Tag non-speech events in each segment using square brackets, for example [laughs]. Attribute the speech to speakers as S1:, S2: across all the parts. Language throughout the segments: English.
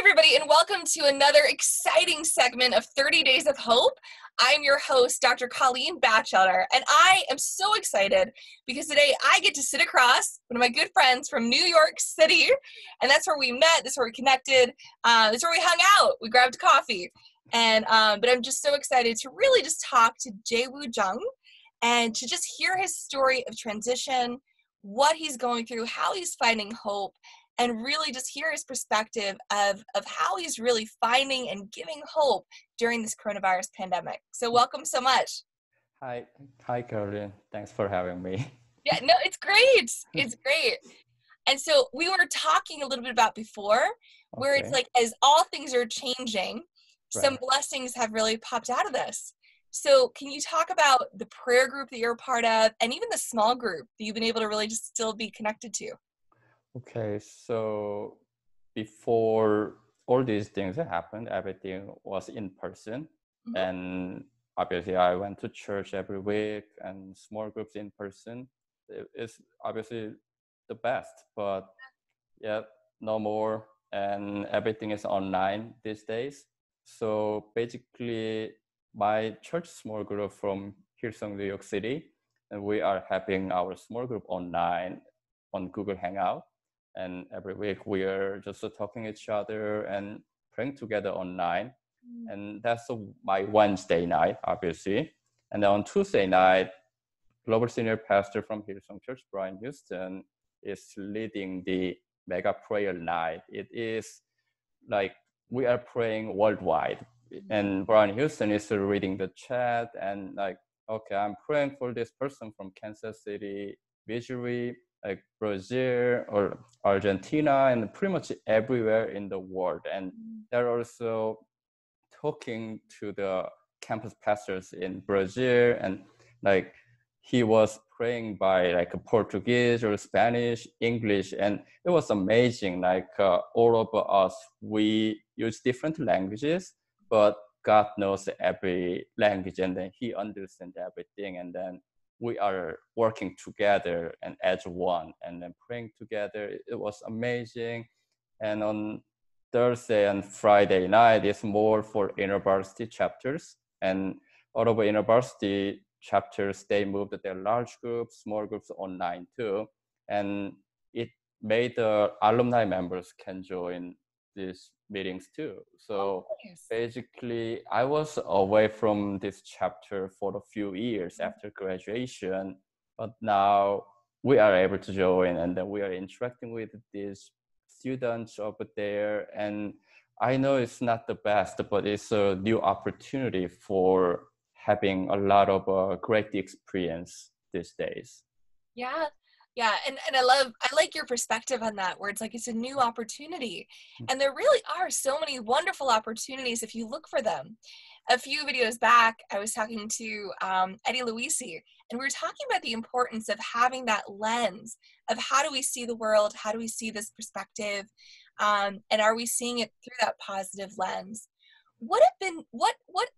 S1: everybody, and welcome to another exciting segment of 30 Days of Hope. I'm your host, Dr. Colleen Batchelder, and I am so excited because today I get to sit across one of my good friends from New York City, and that's where we met, that's where we connected, uh, that's where we hung out, we grabbed coffee. And um, but I'm just so excited to really just talk to Jae-woo Jung and to just hear his story of transition, what he's going through, how he's finding hope, and really just hear his perspective of, of how he's really finding and giving hope during this coronavirus pandemic. So, mm. welcome so much.
S2: Hi, hi, Caroline. Thanks for having me. [laughs]
S1: Yeah, no, it's great. It's great. And so, we were talking a little bit about before, where okay. it's like as all things are changing, right. some blessings have really popped out of this. So, can you talk about the prayer group that you're a part of, and even the small group that you've been able to really just still be connected to?
S2: Okay, so before all these things happened, everything was in person. Mm-hmm. And obviously, I went to church every week and small groups in person. It's obviously the best, but yeah, no more. And everything is online these days. So basically, my church small group from Hillsong, New York City, and we are having our small group online on Google Hangout and every week we are just talking each other and praying together online. Mm. and that's my wednesday night obviously. And then on tuesday night global senior pastor from hillsong church brian houston is leading the mega prayer night. It is like we are praying worldwide. Mm. and brian houston is reading the chat and like okay i'm praying for this person from kansas city missouri like Brazil or Argentina and pretty much everywhere in the world. And mm. they're also talking to the campus pastors in Brazil and like he was praying by like Portuguese or Spanish, English, and it was amazing. Like uh, all of us, we use different languages, but God knows every language, and then He understands everything. And then we are working together and as one and then praying together. It was amazing. And on Thursday and Friday night is more for university chapters. And all of university chapters, they moved their large groups, small groups online too. And it made the alumni members can join these meetings too. So oh, basically, I was away from this chapter for a few years mm-hmm. after graduation, but now we are able to join and then we are interacting with these students over there. And I know it's not the best, but it's a new opportunity for having a lot of uh, great experience these days.
S1: Yeah, yeah and, and i love i like your perspective on that where it's like it's a new opportunity mm. and there really are so many wonderful opportunities if you look for them. A few videos back i was talking to um, eddie luisi and we were talking about the importance of having that lens of how do we see the world how do we see this perspective um, and are we seeing it through that positive lens? What have been what what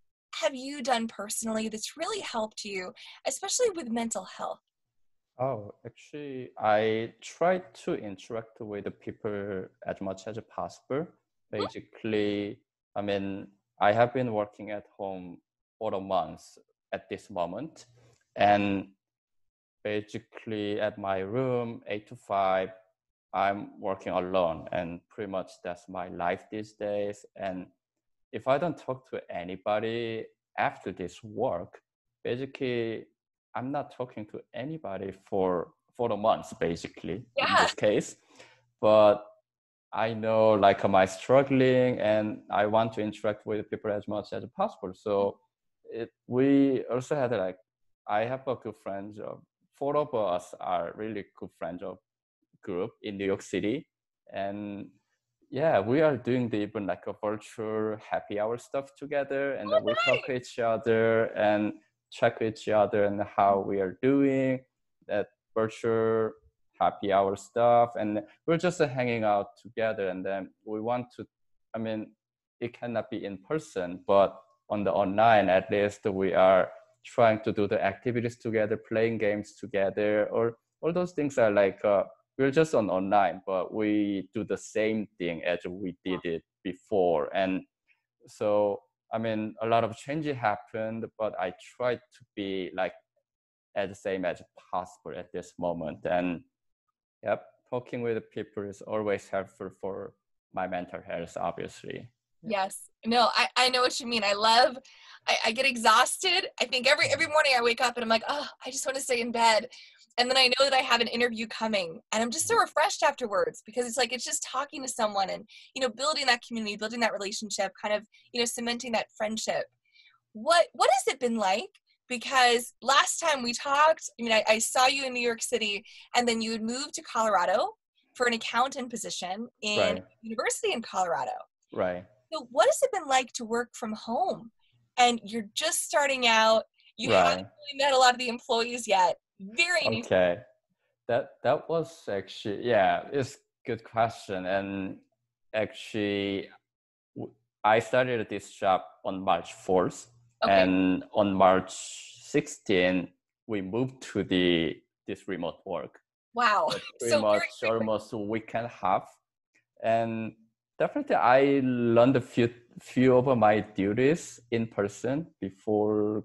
S1: have you done personally that's really helped you especially with mental health
S2: Oh, actually, I try to interact with the people as much as possible. Hmm? Basically, I mean, I have been working at home for a month at this moment, and basically at my room, eight to five, I'm working alone, and pretty much that's my life these days. And if I don't talk to anybody after this work, basically I'm not talking to anybody for for the months basically yeah. in this case. But I know like am I struggling and I want to interact with people as much as possible. So it, we also had like I have a good friends of four of us are really good friends of group in New York City and yeah we are doing the even like a virtual happy hour stuff together and oh, we nice. talk to each other and check each other and how we are doing that virtual happy hour stuff and we're just hanging out together and then we want to i mean it cannot be in person but on the online at least we are trying to do the activities together playing games together or all those things are like uh, we're just on online, but we do the same thing as we did it before. And so, mean, a lot of changes happened, but I tried to be like as the same as possible at this moment. And yep, talking with people is always helpful for my mental health, obviously.
S1: Yes. No, I, I know what you mean. I love I, I get exhausted. I think every every morning I wake up and I'm like, oh, I just want to stay in bed. And then I know that I have an interview coming and I'm just so refreshed afterwards because it's like it's just talking to someone and you know building that community, building that relationship, kind of, you know, cementing that friendship. What what has it been like? Because last time we talked, I mean I, I saw you in New York City and then you had moved to Colorado for an accountant position in right. university in Colorado.
S2: Right.
S1: So what has it been like to work from home? And you're just starting out. You right. haven't really met a lot of the employees yet. Very
S2: okay. That that was actually yeah, it's good question. And actually, I started this job on March fourth, okay. and on March 16, we moved to the this remote work.
S1: Wow. [laughs]
S2: pretty so much almost a week and a half. And definitely I learned a few few of my duties in person before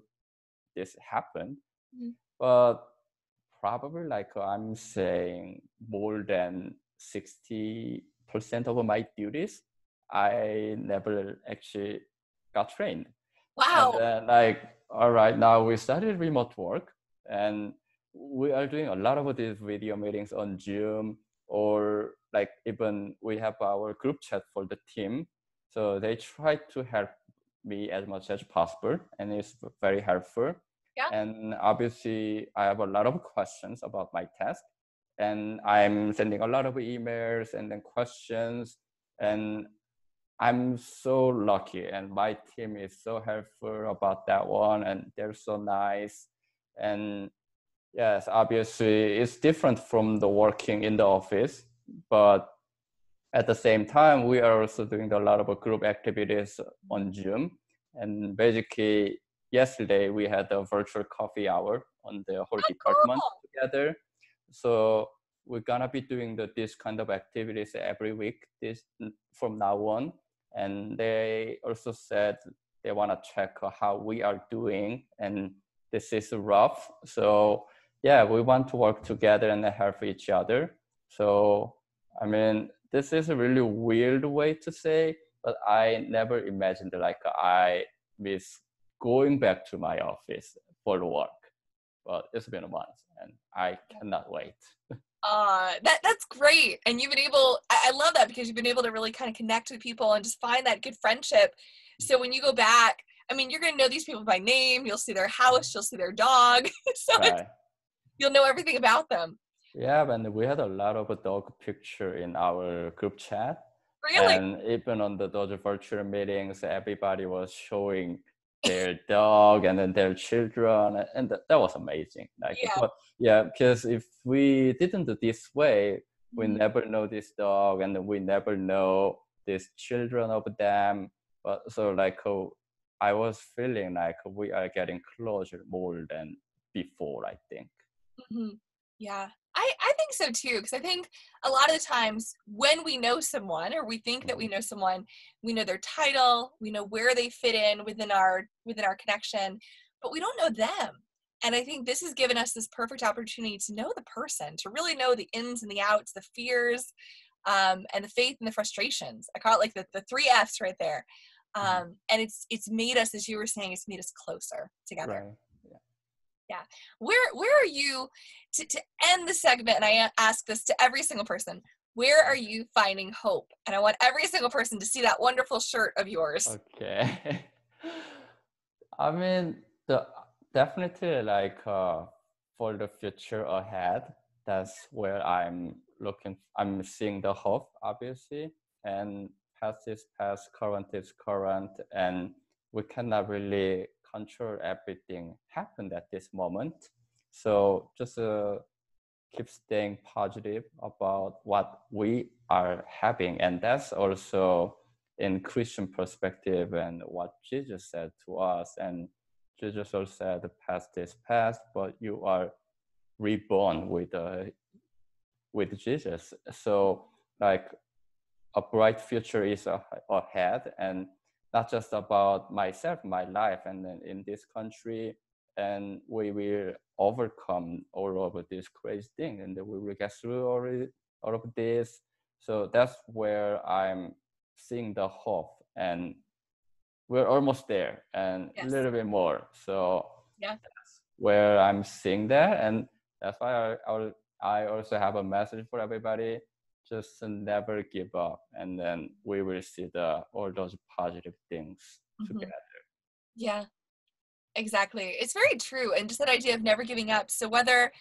S2: this happened. Mm-hmm. But probably like I'm saying more than 60% of my duties I never actually got trained.
S1: Wow.
S2: Then like, all right, now we started remote work and we are doing a lot of these video meetings on Zoom or like even we have our group chat for the team. So they try to help me as much as possible and it's very helpful.
S1: Yeah.
S2: And obviously I have a lot of [laughs] questions about my task and I'm sending a lot of emails and then questions and I'm so lucky and my team is so helpful about that one and they're so nice and Yes, obviously it's different from the working in the office, but at the same time, we are also doing a lot of group activities on Zoom. And basically, yesterday we had a virtual coffee hour on the whole oh, department cool. together. So we're gonna be doing the, this kind of activities every week this from now on. And they also said they wanna check how we are doing, and this is rough. So yeah, we want to work together and help each other. So, I mean, this is a really weird way to say, but I never imagined like I miss going back to my office for the work. But it's been a month and I cannot wait. [laughs]
S1: uh that that's great and you've been able I, I love that because you've been able to really kind of connect with people and just find that good friendship so when you go back i mean you're going to know these people by name you'll see their house you'll see their dog [laughs] so right you'll know everything about them.
S2: Yeah, and we had a lot of dog picture in our group chat.
S1: Really?
S2: And even on the those virtual meetings, everybody was showing their dog and then their children, and that, that was amazing. Like, yeah, yeah, because if we didn't do this way, we mm-hmm. never know this dog, and we never know these children of them. But so like, oh, I was feeling like we are getting closer more than before. I think.
S1: Mm-hmm. Yeah, think so too. Because I think a lot of the times when we know someone or we think that we know someone, we know their title, we know where they fit in within our within our connection, but we don't know them. And I think this has given us this perfect opportunity to know the person, to really know the ins and the outs, the fears, um, and the faith and the frustrations. I call it like the, the three F's right there. Mm-hmm. Um, and it's it's made us, as you were saying, it's made us closer together.
S2: Right
S1: yeah. Where where are you to, to end the segment and i ask this to every single person where are you finding hope? And i want every single person to see that wonderful shirt of yours.
S2: Okay. [laughs] I mean the definitely like uh, for the future ahead that's where i'm looking i'm seeing the hope obviously. And past is past current is current and we cannot really control everything happened at this moment. So just uh, keep staying positive about what we are having. And that's also in Christian perspective and what Jesus said to us. And Jesus also said the past is past, but you are reborn with a with Jesus. So like a bright future is ahead and not just about myself, my life, and then in this country, and we will overcome all of this crazy thing, and we will get through all, all of this. So that's where I'm seeing the hope, and we're almost there, and yes. a little bit more. So
S1: yeah,
S2: that's where I'm seeing that, and that's why I, I also have a message for everybody just never give up and then we will see the all those positive things mm-hmm. together
S1: yeah exactly it's very true and just that idea of never giving up so whether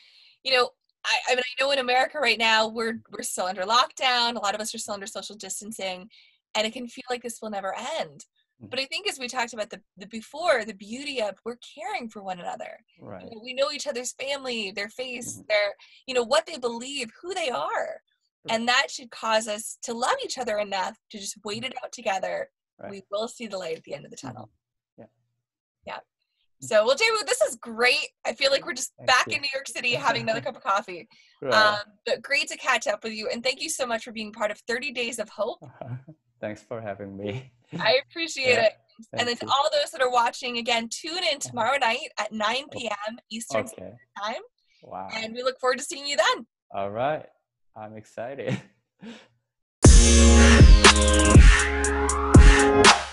S1: you know I, I mean i know in america right now we're we're still under lockdown a lot of us are still under social distancing and it can feel like this will never end mm-hmm. but I think as we talked about the, the before, the beauty of we're caring for one another.
S2: Right.
S1: You know, we know each other's family, their face, mm-hmm. their, you know, what they believe, who they are and that should cause us to love each other enough to just wait it out together. Right. we will see the light at the end of the tunnel.
S2: Mm-hmm.
S1: yeah. Yeah. So well jay this is great. I feel like we're just thank back you. in new york city [laughs] having another cup of coffee. Right. um, but great to catch up with you and thank you so much for being part of 30 days of hope. [laughs]
S2: Thanks for having me.
S1: I appreciate yeah. it. Thank and then to all those that are watching again tune in tomorrow night at 9 p.m eastern okay. time
S2: wow.
S1: and we look forward to seeing you then.
S2: All right I'm excited. [laughs]